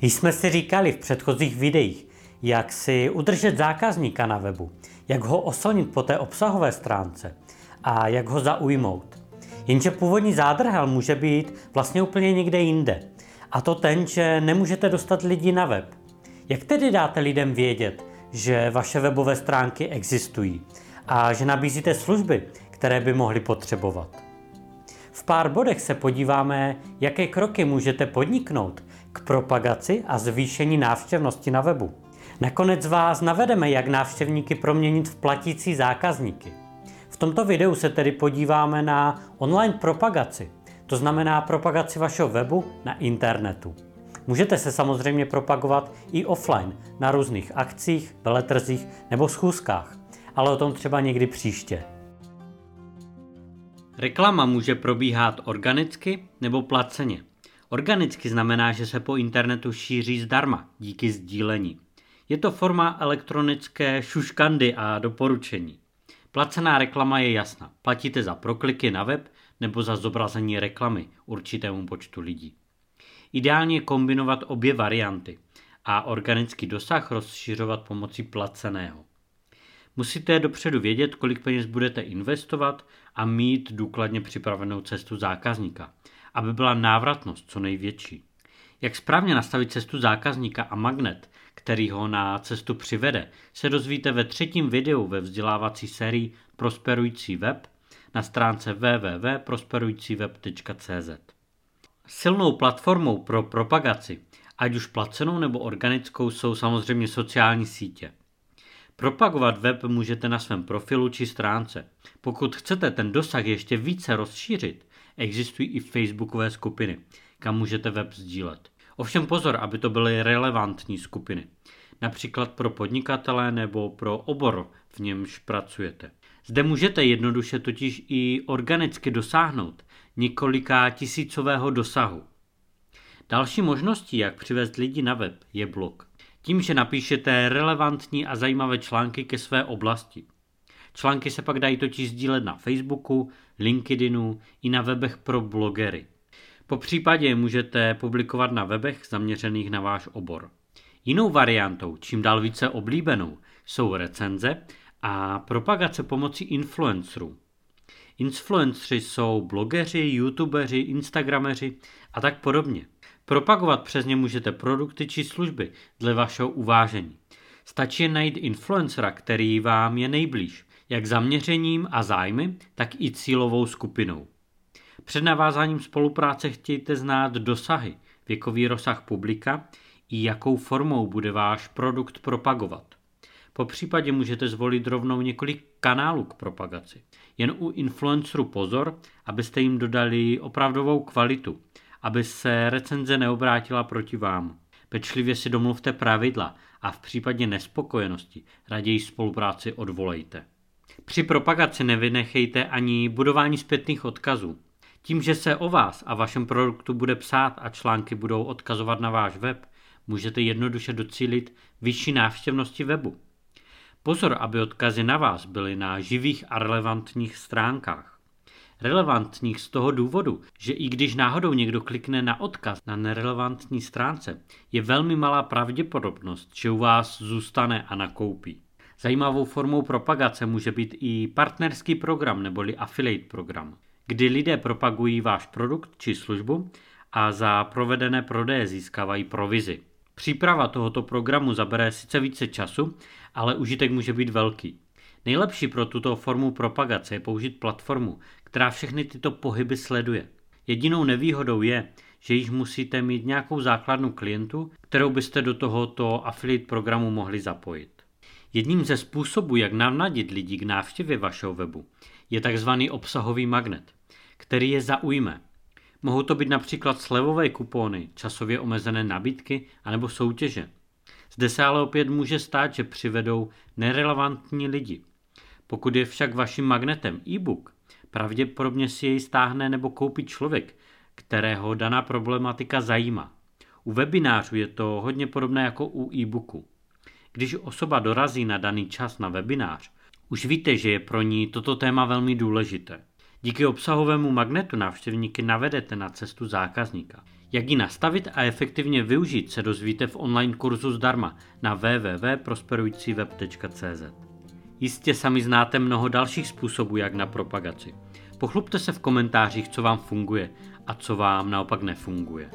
Jsme si říkali v předchozích videích, jak si udržet zákazníka na webu, jak ho oslnit po té obsahové stránce a jak ho zaujmout. Jenže původní zádrhel může být vlastně úplně někde jinde. A to ten, že nemůžete dostat lidi na web. Jak tedy dáte lidem vědět, že vaše webové stránky existují a že nabízíte služby, které by mohli potřebovat? V pár bodech se podíváme, jaké kroky můžete podniknout k propagaci a zvýšení návštěvnosti na webu. Nakonec vás navedeme, jak návštěvníky proměnit v platící zákazníky. V tomto videu se tedy podíváme na online propagaci, to znamená propagaci vašeho webu na internetu. Můžete se samozřejmě propagovat i offline na různých akcích, veletrzích nebo schůzkách, ale o tom třeba někdy příště. Reklama může probíhat organicky nebo placeně. Organicky znamená, že se po internetu šíří zdarma díky sdílení. Je to forma elektronické šuškandy a doporučení. Placená reklama je jasná. Platíte za prokliky na web nebo za zobrazení reklamy určitému počtu lidí. Ideálně kombinovat obě varianty a organický dosah rozšiřovat pomocí placeného. Musíte dopředu vědět, kolik peněz budete investovat a mít důkladně připravenou cestu zákazníka, aby byla návratnost co největší. Jak správně nastavit cestu zákazníka a magnet, který ho na cestu přivede, se dozvíte ve třetím videu ve vzdělávací sérii Prosperující web na stránce www.prosperujícíweb.cz. Silnou platformou pro propagaci, ať už placenou nebo organickou, jsou samozřejmě sociální sítě. Propagovat web můžete na svém profilu či stránce. Pokud chcete ten dosah ještě více rozšířit, existují i facebookové skupiny, kam můžete web sdílet. Ovšem pozor, aby to byly relevantní skupiny. Například pro podnikatele nebo pro obor, v němž pracujete. Zde můžete jednoduše totiž i organicky dosáhnout několika tisícového dosahu. Další možností, jak přivést lidi na web, je blog. Tím, že napíšete relevantní a zajímavé články ke své oblasti. Články se pak dají totiž sdílet na Facebooku, LinkedInu i na webech pro blogery. Po případě můžete publikovat na webech zaměřených na váš obor. Jinou variantou, čím dál více oblíbenou, jsou recenze a propagace pomocí influencerů. Influenceri jsou blogeři, youtubeři, instagrameři a tak podobně. Propagovat přes ně můžete produkty či služby dle vašeho uvážení. Stačí najít influencera, který vám je nejblíž, jak zaměřením a zájmy, tak i cílovou skupinou. Před navázáním spolupráce chtějte znát dosahy, věkový rozsah publika i jakou formou bude váš produkt propagovat. Po případě můžete zvolit rovnou několik kanálů k propagaci. Jen u influencerů pozor, abyste jim dodali opravdovou kvalitu, aby se recenze neobrátila proti vám. Pečlivě si domluvte pravidla a v případě nespokojenosti raději spolupráci odvolejte. Při propagaci nevynechejte ani budování zpětných odkazů. Tím, že se o vás a vašem produktu bude psát a články budou odkazovat na váš web, můžete jednoduše docílit vyšší návštěvnosti webu. Pozor, aby odkazy na vás byly na živých a relevantních stránkách. Relevantních z toho důvodu, že i když náhodou někdo klikne na odkaz na nerelevantní stránce, je velmi malá pravděpodobnost, že u vás zůstane a nakoupí. Zajímavou formou propagace může být i partnerský program neboli affiliate program, kdy lidé propagují váš produkt či službu a za provedené prodeje získávají provizi. Příprava tohoto programu zabere sice více času, ale užitek může být velký. Nejlepší pro tuto formu propagace je použít platformu, která všechny tyto pohyby sleduje. Jedinou nevýhodou je, že již musíte mít nějakou základnu klientů, kterou byste do tohoto affiliate programu mohli zapojit. Jedním ze způsobů, jak navnadit lidi k návštěvě vašeho webu, je tzv. obsahový magnet, který je zaujme. Mohou to být například slevové kupony, časově omezené nabídky anebo soutěže. Zde se ale opět může stát, že přivedou nerelevantní lidi. Pokud je však vaším magnetem e-book, pravděpodobně si jej stáhne nebo koupí člověk, kterého daná problematika zajímá. U webinářů je to hodně podobné jako u e-booku. Když osoba dorazí na daný čas na webinář, už víte, že je pro ní toto téma velmi důležité. Díky obsahovému magnetu návštěvníky navedete na cestu zákazníka. Jak ji nastavit a efektivně využít se dozvíte v online kurzu zdarma na www.prosperujícíweb.cz. Jistě sami znáte mnoho dalších způsobů, jak na propagaci. Pochlupte se v komentářích, co vám funguje a co vám naopak nefunguje.